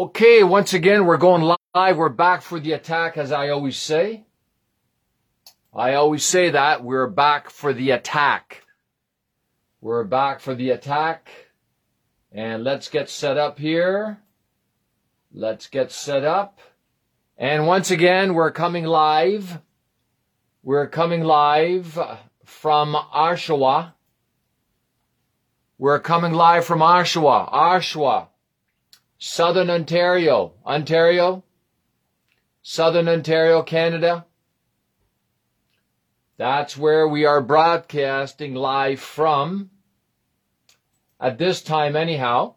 Okay, once again, we're going live. We're back for the attack, as I always say. I always say that. We're back for the attack. We're back for the attack. And let's get set up here. Let's get set up. And once again, we're coming live. We're coming live from Oshawa. We're coming live from Oshawa, Oshawa, Southern Ontario, Ontario, Southern Ontario, Canada. That's where we are broadcasting live from at this time, anyhow.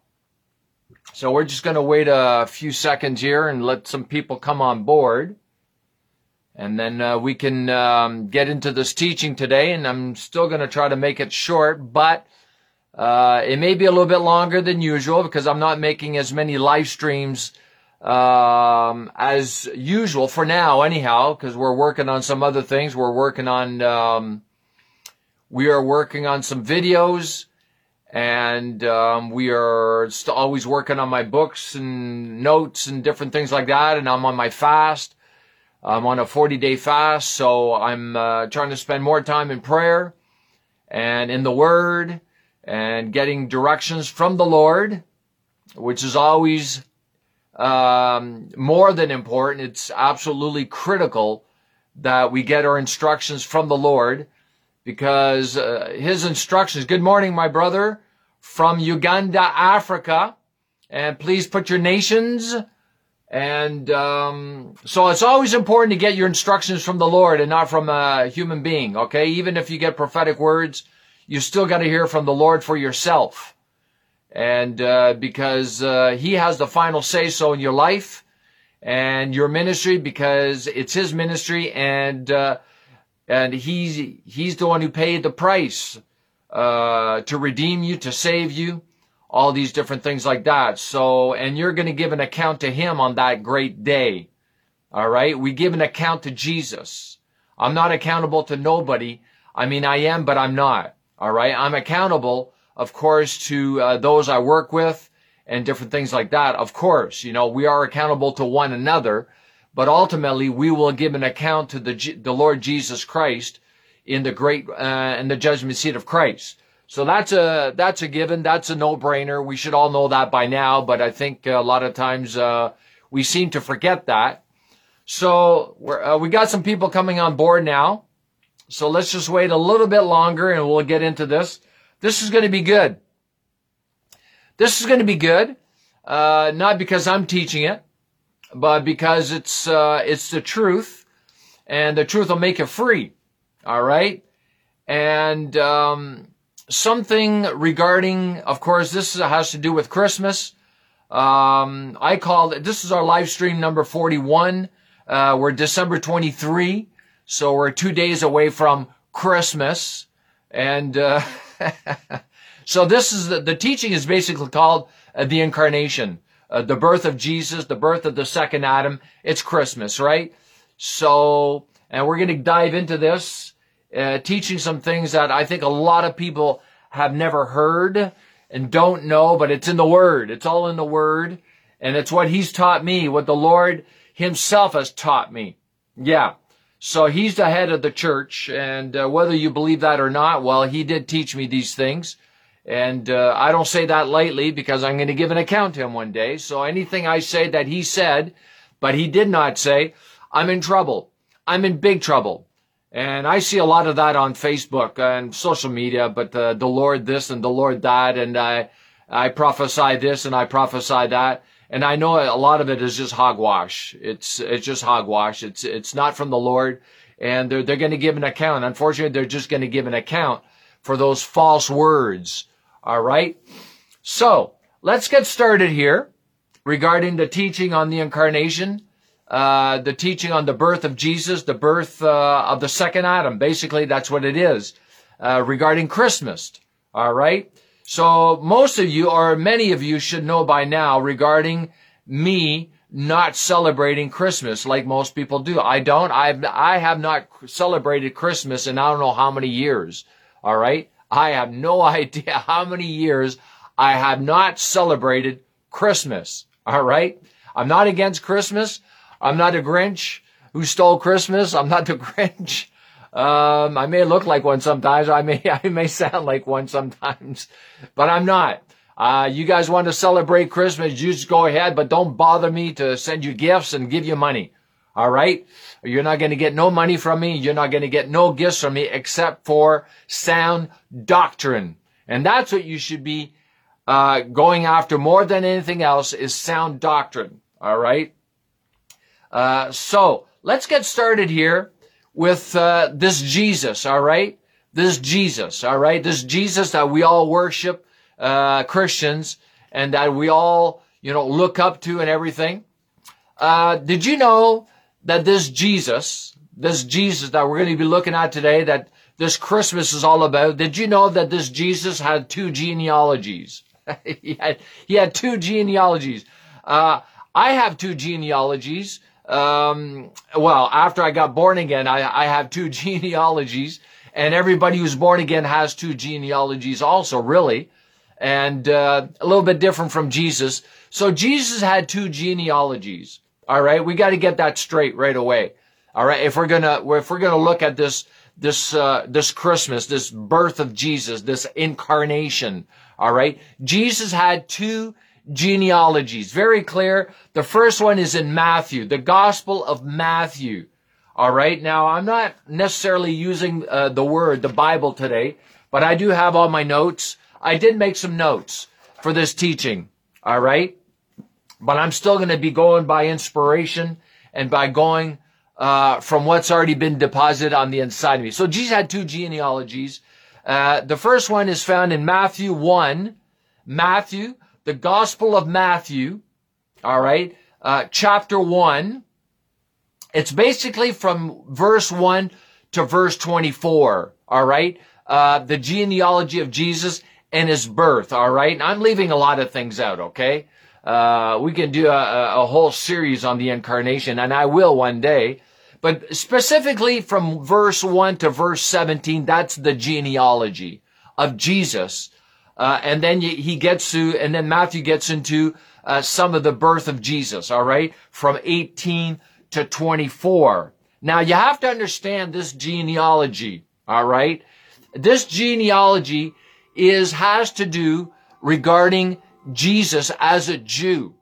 So we're just going to wait a few seconds here and let some people come on board. And then uh, we can um, get into this teaching today. And I'm still going to try to make it short, but uh, it may be a little bit longer than usual because I'm not making as many live streams um, as usual for now, anyhow, because we're working on some other things. We're working on, um, we are working on some videos and um, we are st- always working on my books and notes and different things like that. And I'm on my fast. I'm on a 40 day fast, so I'm uh, trying to spend more time in prayer and in the Word and getting directions from the Lord, which is always um, more than important. It's absolutely critical that we get our instructions from the Lord because uh, His instructions. Good morning, my brother from Uganda, Africa, and please put your nations. And um, so it's always important to get your instructions from the Lord and not from a human being. Okay, even if you get prophetic words you still got to hear from the Lord for yourself. And uh, because uh, He has the final say so in your life and your ministry, because it's His ministry, and uh, and He's He's the one who paid the price uh, to redeem you, to save you, all these different things like that. So, and you're going to give an account to Him on that great day. All right, we give an account to Jesus. I'm not accountable to nobody. I mean, I am, but I'm not. All right. I'm accountable, of course, to uh, those I work with and different things like that. Of course, you know, we are accountable to one another, but ultimately we will give an account to the, the Lord Jesus Christ in the great, uh, in the judgment seat of Christ. So that's a, that's a given. That's a no-brainer. We should all know that by now, but I think a lot of times, uh, we seem to forget that. So uh, we got some people coming on board now. So let's just wait a little bit longer and we'll get into this. This is going to be good. This is going to be good. Uh, not because I'm teaching it, but because it's, uh, it's the truth and the truth will make you free. All right. And, um, something regarding, of course, this has to do with Christmas. Um, I called it, this is our live stream number 41. Uh, we're December 23. So we're two days away from Christmas. And, uh, so this is the, the, teaching is basically called uh, the incarnation, uh, the birth of Jesus, the birth of the second Adam. It's Christmas, right? So, and we're going to dive into this, uh, teaching some things that I think a lot of people have never heard and don't know, but it's in the Word. It's all in the Word. And it's what He's taught me, what the Lord Himself has taught me. Yeah. So he's the head of the church, and uh, whether you believe that or not, well, he did teach me these things. And uh, I don't say that lightly because I'm going to give an account to him one day. So anything I say that he said, but he did not say, I'm in trouble. I'm in big trouble. And I see a lot of that on Facebook and social media, but uh, the Lord this and the Lord that, and I, I prophesy this and I prophesy that. And I know a lot of it is just hogwash. It's, it's just hogwash. It's, it's not from the Lord. And they're, they're going to give an account. Unfortunately, they're just going to give an account for those false words. All right. So let's get started here regarding the teaching on the incarnation, uh, the teaching on the birth of Jesus, the birth uh, of the second Adam. Basically, that's what it is uh, regarding Christmas. All right. So most of you, or many of you should know by now regarding me not celebrating Christmas like most people do. I don't. I've, I have not celebrated Christmas in I don't know how many years. All right. I have no idea how many years I have not celebrated Christmas. All right. I'm not against Christmas. I'm not a Grinch who stole Christmas. I'm not the Grinch. Um, I may look like one sometimes. I may, I may sound like one sometimes, but I'm not. Uh, you guys want to celebrate Christmas, you just go ahead, but don't bother me to send you gifts and give you money. All right. You're not going to get no money from me. You're not going to get no gifts from me except for sound doctrine. And that's what you should be, uh, going after more than anything else is sound doctrine. All right. Uh, so let's get started here with, uh, this Jesus. All right. This Jesus. All right. This Jesus that we all worship uh, Christians and that we all, you know, look up to and everything. Uh, did you know that this Jesus, this Jesus that we're going to be looking at today, that this Christmas is all about, did you know that this Jesus had two genealogies? he, had, he had two genealogies. Uh, I have two genealogies. Um, well, after I got born again, I, I have two genealogies, and everybody who's born again has two genealogies also, really and uh, a little bit different from Jesus. So Jesus had two genealogies. All right, we got to get that straight right away. All right, if we're gonna if we're gonna look at this this uh, this Christmas, this birth of Jesus, this incarnation. All right, Jesus had two genealogies, very clear. The first one is in Matthew, the Gospel of Matthew. All right, now I'm not necessarily using uh, the word the Bible today, but I do have all my notes. I did make some notes for this teaching. All right. But I'm still going to be going by inspiration and by going uh, from what's already been deposited on the inside of me. So Jesus had two genealogies. Uh, the first one is found in Matthew 1. Matthew, the Gospel of Matthew. All right. Uh, chapter 1. It's basically from verse 1 to verse 24. All right. Uh, the genealogy of Jesus and his birth. All right. And I'm leaving a lot of things out. Okay. Uh, we can do a, a whole series on the incarnation and I will one day. But specifically from verse 1 to verse 17, that's the genealogy of Jesus. Uh, and then he gets to, and then Matthew gets into uh, some of the birth of Jesus, all right, from 18 to 24. Now you have to understand this genealogy, all right? This genealogy is, has to do regarding Jesus as a Jew,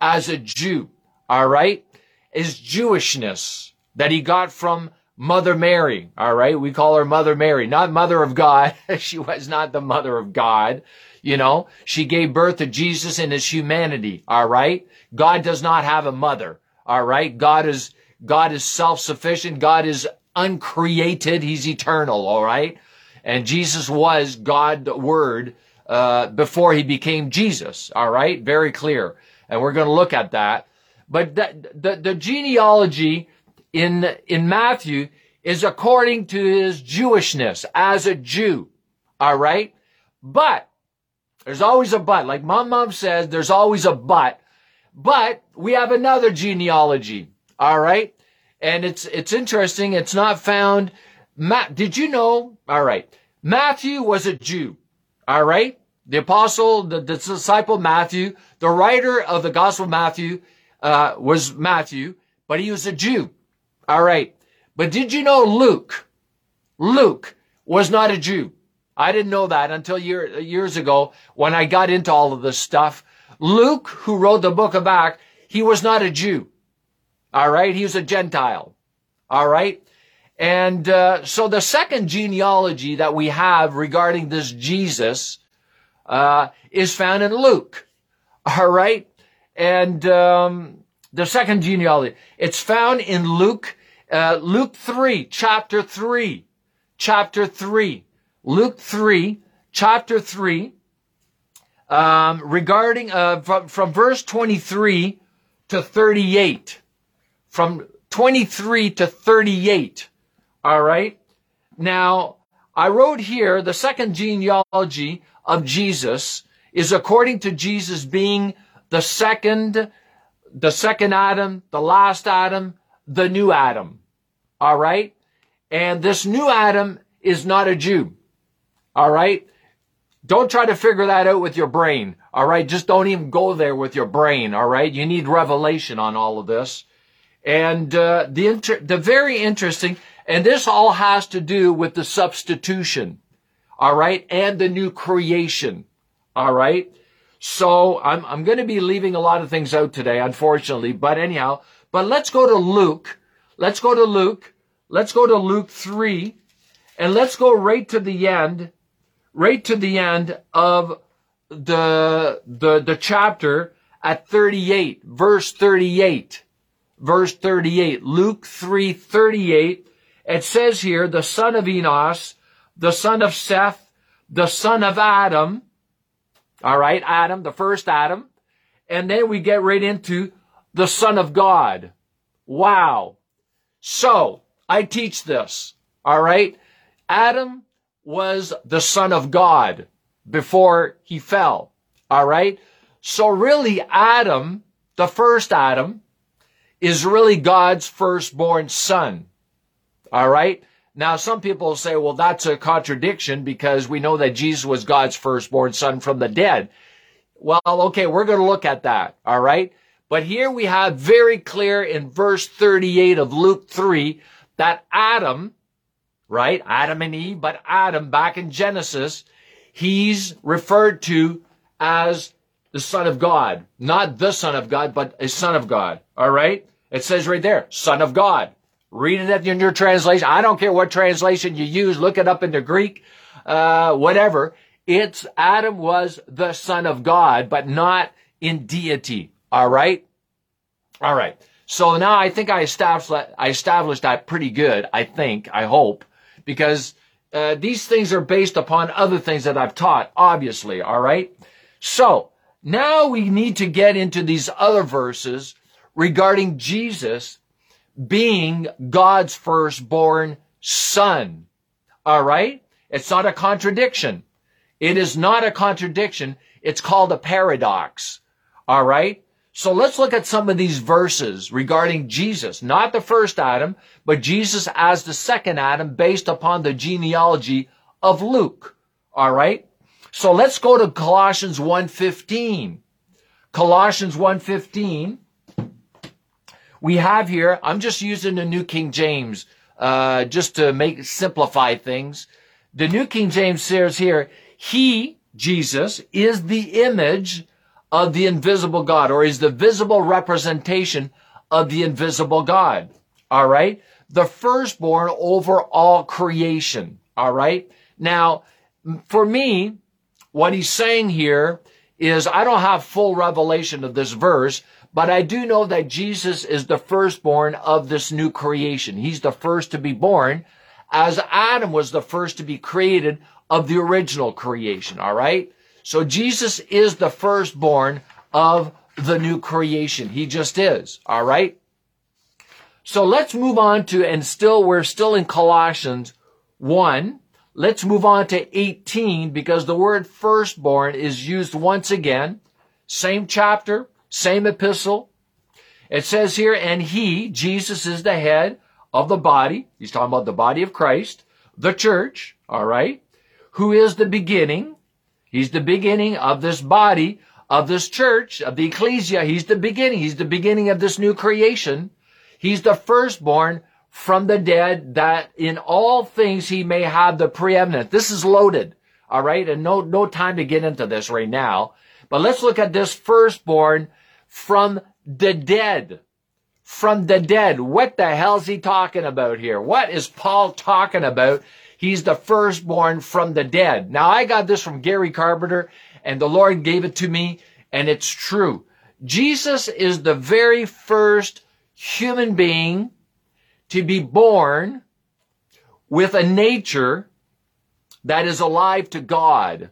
as a Jew, all right? Is Jewishness that he got from Mother Mary, all right? We call her Mother Mary, not Mother of God. she was not the Mother of God. You know, she gave birth to Jesus in his humanity, all right? God does not have a mother, all right? God is, God is self-sufficient. God is uncreated. He's eternal, all right? And Jesus was God the Word uh, before he became Jesus. All right, very clear. And we're going to look at that. But the, the, the genealogy in in Matthew is according to his Jewishness as a Jew. All right, but there's always a but. Like my mom says, there's always a but. But we have another genealogy. All right. And it's, it's interesting. It's not found Matt, did you know? All right. Matthew was a Jew. All right. The apostle, the, the disciple Matthew, the writer of the gospel Matthew, uh, was Matthew, but he was a Jew. All right. But did you know Luke? Luke was not a Jew. I didn't know that until year, years ago when I got into all of this stuff. Luke, who wrote the book of Acts, he was not a Jew. All right. He was a Gentile. All right. And uh, so the second genealogy that we have regarding this Jesus uh, is found in Luke. All right, and um, the second genealogy it's found in Luke, uh, Luke three, chapter three, chapter three, Luke three, chapter three, um, regarding uh, from, from verse twenty three to thirty eight, from twenty three to thirty eight. All right. Now, I wrote here the second genealogy of Jesus is according to Jesus being the second, the second Adam, the last Adam, the new Adam. All right. And this new Adam is not a Jew. All right. Don't try to figure that out with your brain. All right. Just don't even go there with your brain. All right. You need revelation on all of this. And, uh, the, inter- the very interesting, and this all has to do with the substitution. All right. And the new creation. All right. So I'm, I'm going to be leaving a lot of things out today, unfortunately, but anyhow, but let's go to Luke. Let's go to Luke. Let's go to Luke 3 and let's go right to the end, right to the end of the, the, the chapter at 38, verse 38, verse 38, Luke 3, 38. It says here, the son of Enos, the son of Seth, the son of Adam, all right, Adam, the first Adam. And then we get right into the Son of God. Wow. So, I teach this. All right. Adam was the Son of God before he fell. All right. So really, Adam, the first Adam, is really God's firstborn son. All right. Now, some people say, well, that's a contradiction because we know that Jesus was God's firstborn son from the dead. Well, okay, we're going to look at that. All right. But here we have very clear in verse 38 of Luke 3 that Adam, right? Adam and Eve, but Adam back in Genesis, he's referred to as the son of God. Not the son of God, but a son of God. All right. It says right there, son of God. Read it in your translation. I don't care what translation you use. Look it up in the Greek, uh, whatever. It's Adam was the son of God, but not in deity. All right. All right. So now I think I established I established that pretty good. I think, I hope, because uh, these things are based upon other things that I've taught, obviously. All right. So now we need to get into these other verses regarding Jesus being God's firstborn son. All right? It's not a contradiction. It is not a contradiction. It's called a paradox. All right? So let's look at some of these verses regarding Jesus, not the first Adam, but Jesus as the second Adam based upon the genealogy of Luke. All right? So let's go to Colossians 1:15. Colossians 1:15 we have here, I'm just using the New King James, uh, just to make, simplify things. The New King James says here, he, Jesus, is the image of the invisible God, or is the visible representation of the invisible God. All right. The firstborn over all creation. All right. Now, for me, what he's saying here is I don't have full revelation of this verse, but I do know that Jesus is the firstborn of this new creation. He's the first to be born as Adam was the first to be created of the original creation. All right. So Jesus is the firstborn of the new creation. He just is. All right. So let's move on to, and still, we're still in Colossians 1. Let's move on to 18 because the word firstborn is used once again. Same chapter, same epistle. It says here, and he, Jesus is the head of the body. He's talking about the body of Christ, the church, all right, who is the beginning. He's the beginning of this body, of this church, of the ecclesia. He's the beginning. He's the beginning of this new creation. He's the firstborn from the dead that in all things he may have the preeminent. This is loaded. All right. And no, no time to get into this right now. But let's look at this firstborn from the dead. From the dead. What the hell's he talking about here? What is Paul talking about? He's the firstborn from the dead. Now I got this from Gary Carpenter and the Lord gave it to me and it's true. Jesus is the very first human being to be born with a nature that is alive to God.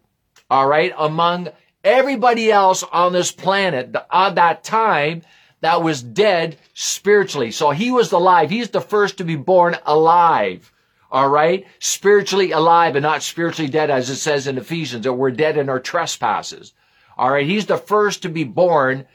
All right. Among everybody else on this planet at that time that was dead spiritually. So he was alive. He's the first to be born alive. All right. Spiritually alive and not spiritually dead as it says in Ephesians that we're dead in our trespasses. All right. He's the first to be born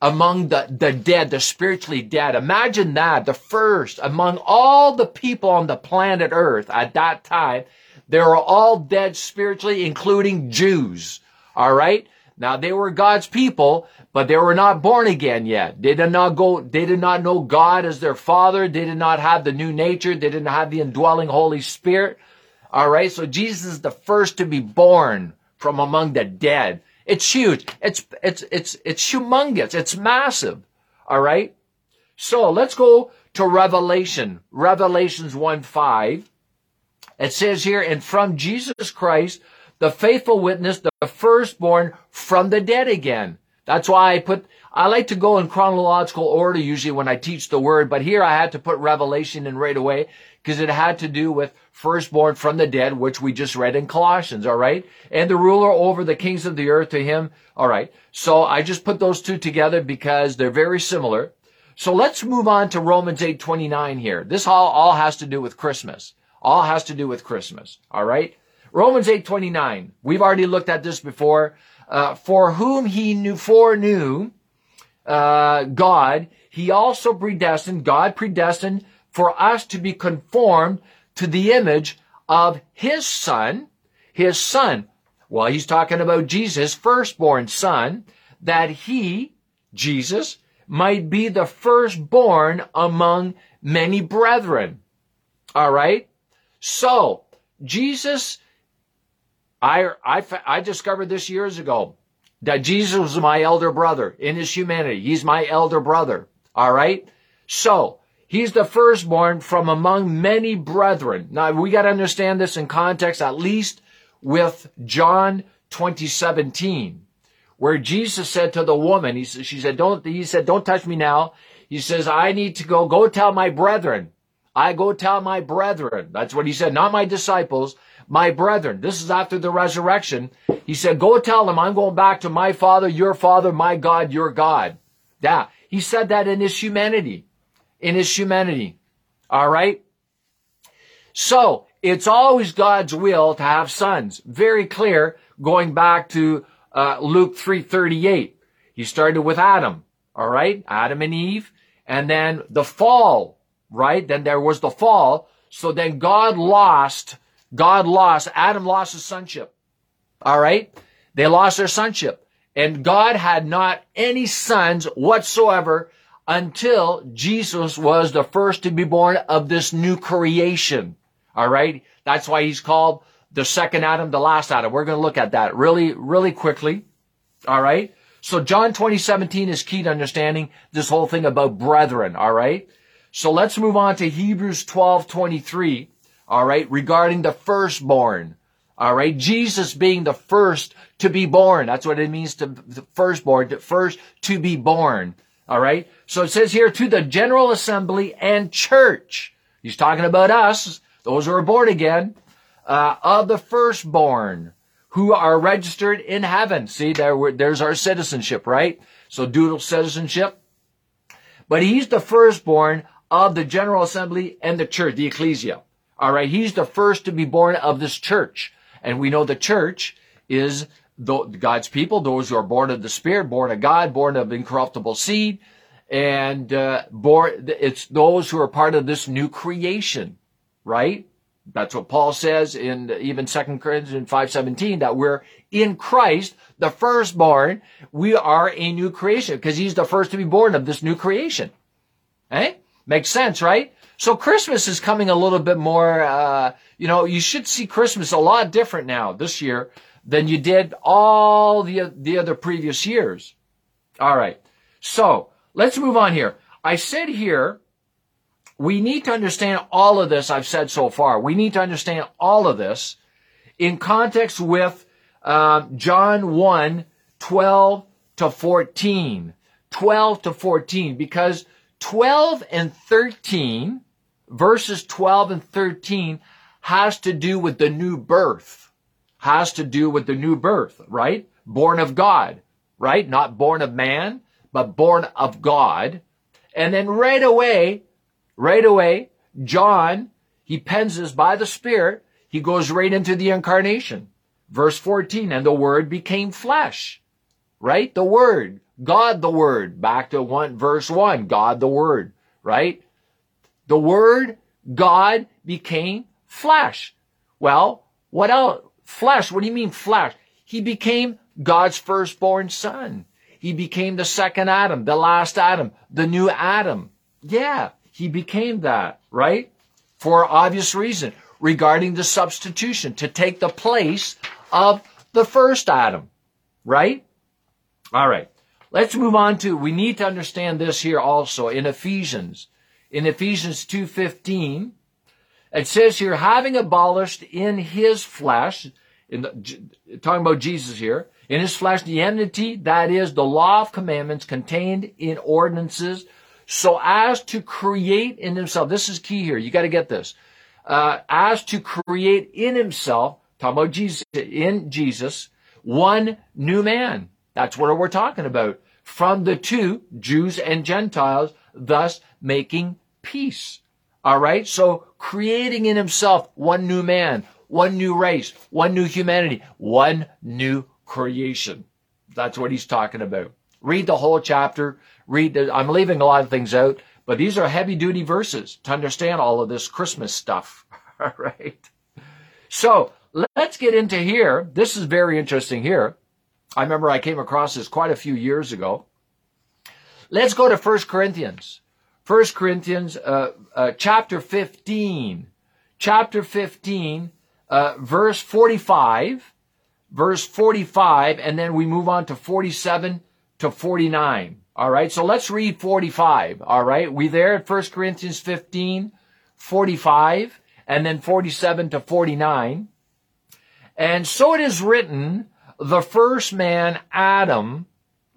among the, the dead, the spiritually dead. Imagine that. The first among all the people on the planet earth at that time, they were all dead spiritually, including Jews. All right. Now they were God's people, but they were not born again yet. They did not go, they did not know God as their father. They did not have the new nature. They didn't have the indwelling Holy Spirit. All right. So Jesus is the first to be born from among the dead. It's huge. It's, it's, it's, it's humongous. It's massive. All right. So let's go to Revelation, Revelations 1 5. It says here, and from Jesus Christ, the faithful witness, the firstborn from the dead again. That's why I put, I like to go in chronological order usually when I teach the word, but here I had to put Revelation in right away because it had to do with firstborn from the dead, which we just read in Colossians, alright? And the ruler over the kings of the earth to him, alright? So I just put those two together because they're very similar. So let's move on to Romans 8:29 here. This all, all has to do with Christmas. All has to do with Christmas, alright? Romans 8:29. We've already looked at this before. Uh, for whom he knew foreknew, uh, God, he also predestined, God predestined for us to be conformed to the image of his son, his son. Well, he's talking about Jesus, firstborn son, that he, Jesus, might be the firstborn among many brethren. All right. So Jesus, I, I, I discovered this years ago that Jesus was my elder brother in his humanity. He's my elder brother. All right. So he's the firstborn from among many brethren. Now we got to understand this in context, at least with John 2017, where Jesus said to the woman, he, she said, don't, he said, don't touch me now. He says, I need to go, go tell my brethren. I go tell my brethren. That's what he said, not my disciples, my brethren. This is after the resurrection. He said, go tell them I'm going back to my father, your father, my God, your God. Yeah. He said that in his humanity. In his humanity. All right. So it's always God's will to have sons. Very clear going back to uh, Luke 3:38. He started with Adam, all right? Adam and Eve, and then the fall, right? Then there was the fall. So then God lost God lost, Adam lost his sonship. All right? They lost their sonship. And God had not any sons whatsoever until Jesus was the first to be born of this new creation. All right? That's why he's called the second Adam, the last Adam. We're going to look at that really, really quickly. All right? So John 2017 is key to understanding this whole thing about brethren. All right? So let's move on to Hebrews 12, 23 all right, regarding the firstborn. All right, Jesus being the first to be born. That's what it means to the firstborn, to first to be born. All right. So it says here to the general assembly and church. He's talking about us, those who are born again, uh, of the firstborn who are registered in heaven. See, there, there's our citizenship, right? So dual citizenship. But he's the firstborn of the general assembly and the church, the ecclesia. All right. He's the first to be born of this church. And we know the church is the, God's people, those who are born of the Spirit, born of God, born of incorruptible seed. And, uh, born, it's those who are part of this new creation, right? That's what Paul says in even 2 Corinthians 5:17 that we're in Christ, the firstborn, we are a new creation because he's the first to be born of this new creation. Eh? Makes sense, right? So Christmas is coming a little bit more, uh, you know, you should see Christmas a lot different now this year than you did all the, the other previous years. All right. So let's move on here. I said here, we need to understand all of this I've said so far. We need to understand all of this in context with uh, John 1, 12 to 14. 12 to 14, because 12 and 13 verses 12 and 13 has to do with the new birth. Has to do with the new birth, right? Born of God, right? Not born of man, but born of God. And then right away, right away, John, he pens this by the Spirit. He goes right into the incarnation. Verse 14, and the Word became flesh, right? The Word, God the Word, back to one, verse 1, God the Word, right? The Word, God, became flesh. Well, what else? Flesh, what do you mean flesh? He became God's firstborn son. He became the second Adam, the last Adam, the new Adam. Yeah, he became that, right? For obvious reason regarding the substitution to take the place of the first Adam, right? All right. Let's move on to, we need to understand this here also in Ephesians. In Ephesians 2.15, it says here, having abolished in his flesh, in the, talking about Jesus here, in his flesh the enmity, that is the law of commandments contained in ordinances, so as to create in himself, this is key here, you gotta get this, uh, as to create in himself, talking about Jesus, in Jesus, one new man. That's what we're talking about. From the two, Jews and Gentiles, thus making peace. All right. So creating in himself one new man, one new race, one new humanity, one new creation. That's what he's talking about. Read the whole chapter. Read the, I'm leaving a lot of things out, but these are heavy duty verses to understand all of this Christmas stuff. All right. So let's get into here. This is very interesting here. I remember I came across this quite a few years ago. Let's go to 1 Corinthians. 1 Corinthians uh, uh, chapter 15. Chapter 15, uh, verse 45. Verse 45, and then we move on to 47 to 49. All right, so let's read 45. All right, we there at 1 Corinthians 15, 45, and then 47 to 49. And so it is written, the first man, Adam,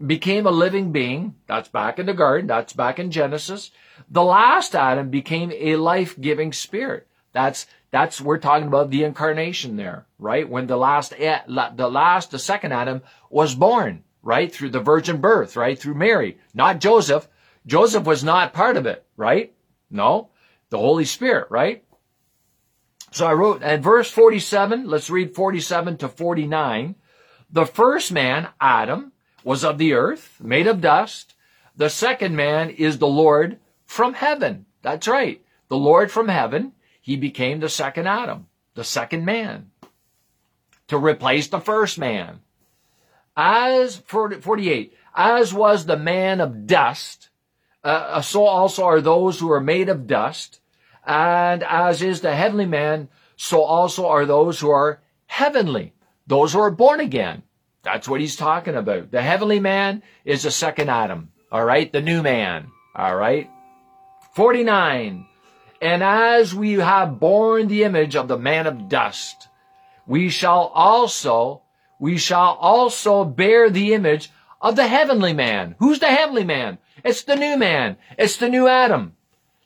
became a living being. That's back in the garden. That's back in Genesis. The last Adam became a life-giving spirit. That's, that's, we're talking about the incarnation there, right? When the last, eh, the last, the second Adam was born, right? Through the virgin birth, right? Through Mary, not Joseph. Joseph was not part of it, right? No. The Holy Spirit, right? So I wrote at verse 47, let's read 47 to 49. The first man, Adam, was of the earth, made of dust. The second man is the Lord from heaven. That's right. The Lord from heaven. He became the second Adam, the second man, to replace the first man. As, 48, as was the man of dust, uh, so also are those who are made of dust, and as is the heavenly man, so also are those who are heavenly, those who are born again. That's what he's talking about. The heavenly man is the second Adam. All right. The new man. All right. 49. And as we have borne the image of the man of dust, we shall also, we shall also bear the image of the heavenly man. Who's the heavenly man? It's the new man. It's the new Adam.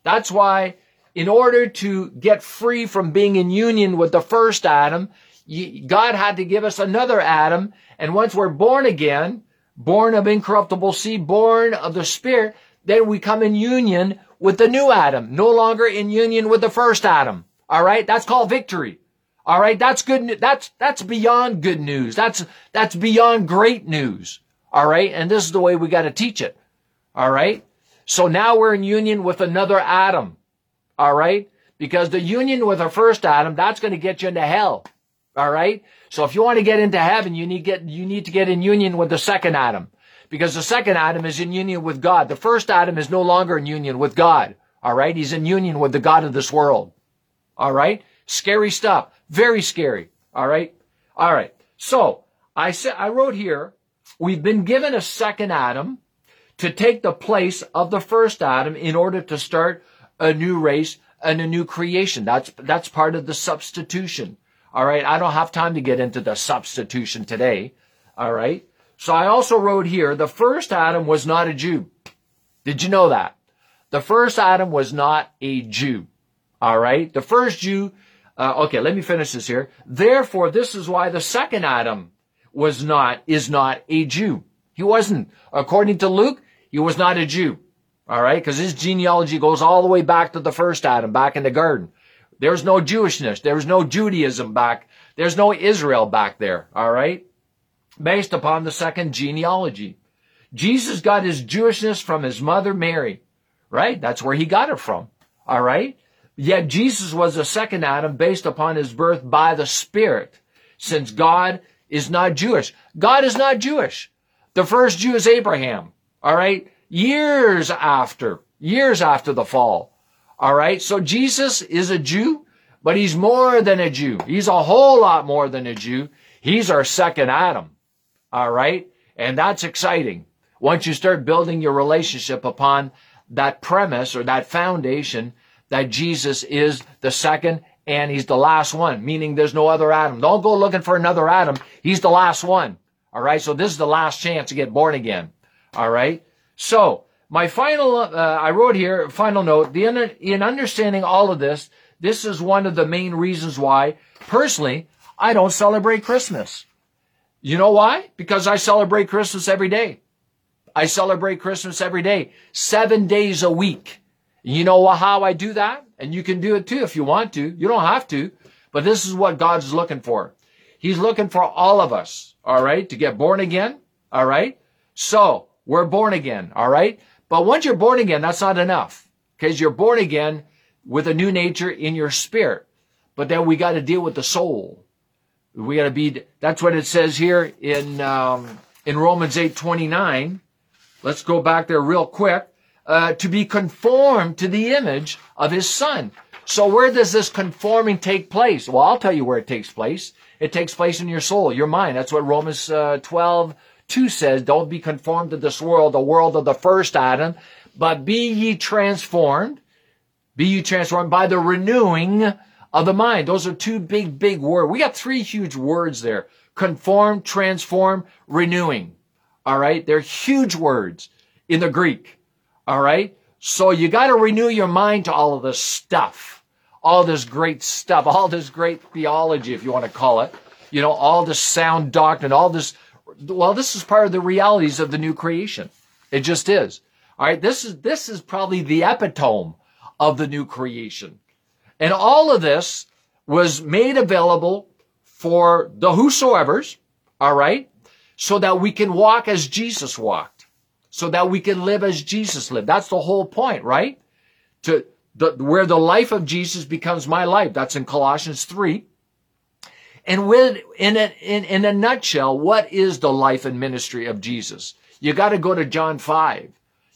That's why in order to get free from being in union with the first Adam, God had to give us another Adam and once we're born again, born of incorruptible seed, born of the Spirit, then we come in union with the new Adam, no longer in union with the first Adam. All right. That's called victory. All right. That's good. That's, that's beyond good news. That's, that's beyond great news. All right. And this is the way we got to teach it. All right. So now we're in union with another Adam. All right. Because the union with the first Adam, that's going to get you into hell. All right. So if you want to get into heaven, you need get, you need to get in union with the second Adam because the second Adam is in union with God. The first Adam is no longer in union with God. All right. He's in union with the God of this world. All right. Scary stuff. Very scary. All right. All right. So I said, I wrote here, we've been given a second Adam to take the place of the first Adam in order to start a new race and a new creation. That's, that's part of the substitution. All right. I don't have time to get into the substitution today. All right. So I also wrote here, the first Adam was not a Jew. Did you know that? The first Adam was not a Jew. All right. The first Jew, uh, okay, let me finish this here. Therefore, this is why the second Adam was not, is not a Jew. He wasn't. According to Luke, he was not a Jew. All right. Cause his genealogy goes all the way back to the first Adam, back in the garden. There's no Jewishness. There's no Judaism back. There's no Israel back there. All right. Based upon the second genealogy. Jesus got his Jewishness from his mother Mary. Right? That's where he got it from. All right. Yet Jesus was a second Adam based upon his birth by the Spirit. Since God is not Jewish. God is not Jewish. The first Jew is Abraham. All right. Years after, years after the fall. All right. So Jesus is a Jew, but he's more than a Jew. He's a whole lot more than a Jew. He's our second Adam. All right. And that's exciting. Once you start building your relationship upon that premise or that foundation that Jesus is the second and he's the last one, meaning there's no other Adam. Don't go looking for another Adam. He's the last one. All right. So this is the last chance to get born again. All right. So my final, uh, I wrote here, final note, the, in understanding all of this, this is one of the main reasons why personally, I don't celebrate Christmas. You know why? Because I celebrate Christmas every day. I celebrate Christmas every day, seven days a week. You know how I do that? And you can do it too if you want to. You don't have to, but this is what God's looking for. He's looking for all of us, all right, to get born again, all right? So, we're born again, all right? But once you're born again, that's not enough because you're born again with a new nature in your spirit. But then we got to deal with the soul. We got to be, that's what it says here in, um, in Romans 8, 29. Let's go back there real quick. Uh, to be conformed to the image of his son. So where does this conforming take place? Well, I'll tell you where it takes place. It takes place in your soul, your mind. That's what Romans uh, 12, 2 says. Don't be conformed to this world, the world of the first Adam, but be ye transformed. Be ye transformed by the renewing of the mind. Those are two big, big words. We got three huge words there. Conform, transform, renewing. All right. They're huge words in the Greek. All right. So you got to renew your mind to all of this stuff, all this great stuff, all this great theology, if you want to call it, you know, all this sound doctrine, all this. Well, this is part of the realities of the new creation. It just is. All right. This is, this is probably the epitome of the new creation. And all of this was made available for the whosoever's. All right. So that we can walk as Jesus walked so that we can live as Jesus lived. That's the whole point, right? To the, where the life of Jesus becomes my life. That's in Colossians 3. And with, in a, in, in a nutshell, what is the life and ministry of Jesus? You got to go to John 5.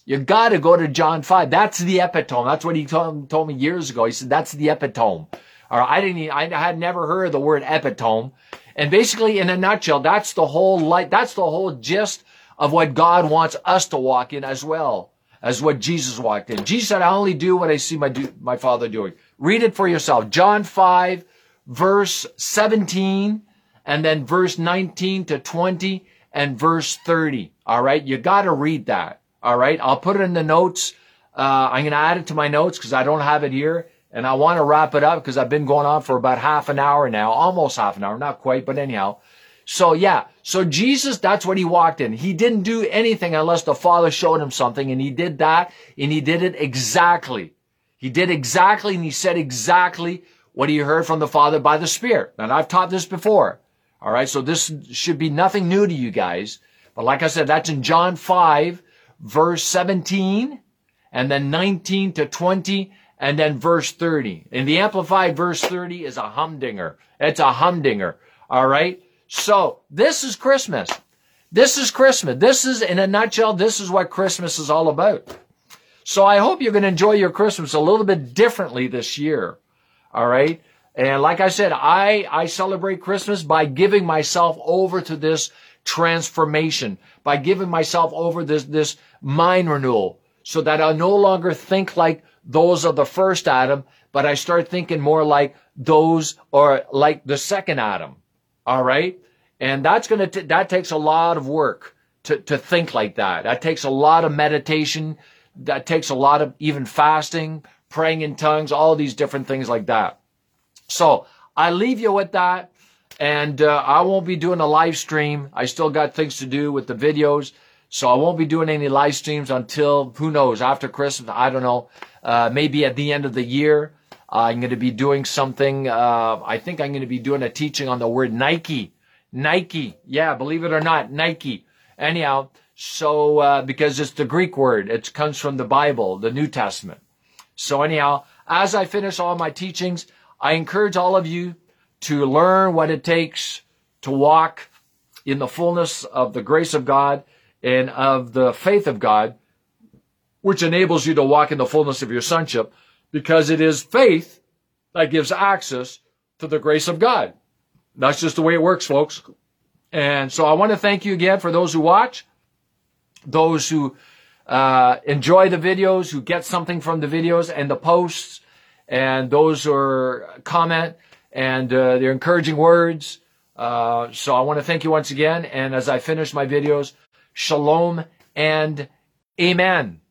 You got to go to John 5. That's the epitome. That's what he told, told me years ago. He said, that's the epitome. Or I didn't, I had never heard the word epitome. And basically, in a nutshell, that's the whole light. That's the whole gist of what God wants us to walk in as well as what Jesus walked in. Jesus said, I only do what I see my, do, my father doing. Read it for yourself. John 5 verse 17 and then verse 19 to 20 and verse 30. All right. You got to read that. All right. I'll put it in the notes. Uh, I'm going to add it to my notes because I don't have it here and I want to wrap it up because I've been going on for about half an hour now, almost half an hour, not quite, but anyhow. So yeah, so Jesus, that's what he walked in. He didn't do anything unless the Father showed him something and he did that and he did it exactly. He did exactly and he said exactly what he heard from the Father by the Spirit. And I've taught this before. All right. So this should be nothing new to you guys. But like I said, that's in John 5 verse 17 and then 19 to 20 and then verse 30. In the Amplified verse 30 is a humdinger. It's a humdinger. All right. So this is Christmas. This is Christmas. This is, in a nutshell, this is what Christmas is all about. So I hope you're going to enjoy your Christmas a little bit differently this year. All right. And like I said, I, I celebrate Christmas by giving myself over to this transformation, by giving myself over this, this mind renewal so that I no longer think like those of the first Adam, but I start thinking more like those or like the second Adam. All right. And that's going to, that takes a lot of work to, to think like that. That takes a lot of meditation. That takes a lot of even fasting, praying in tongues, all these different things like that. So I leave you with that. And uh, I won't be doing a live stream. I still got things to do with the videos. So I won't be doing any live streams until, who knows, after Christmas. I don't know. Uh, maybe at the end of the year. I'm going to be doing something. Uh, I think I'm going to be doing a teaching on the word Nike. Nike. Yeah, believe it or not, Nike. Anyhow, so uh, because it's the Greek word, it comes from the Bible, the New Testament. So anyhow, as I finish all my teachings, I encourage all of you to learn what it takes to walk in the fullness of the grace of God and of the faith of God, which enables you to walk in the fullness of your sonship because it is faith that gives access to the grace of God. That's just the way it works, folks. And so I want to thank you again for those who watch, those who uh, enjoy the videos, who get something from the videos and the posts, and those are comment and uh, their encouraging words. Uh, so I want to thank you once again. And as I finish my videos, shalom and amen.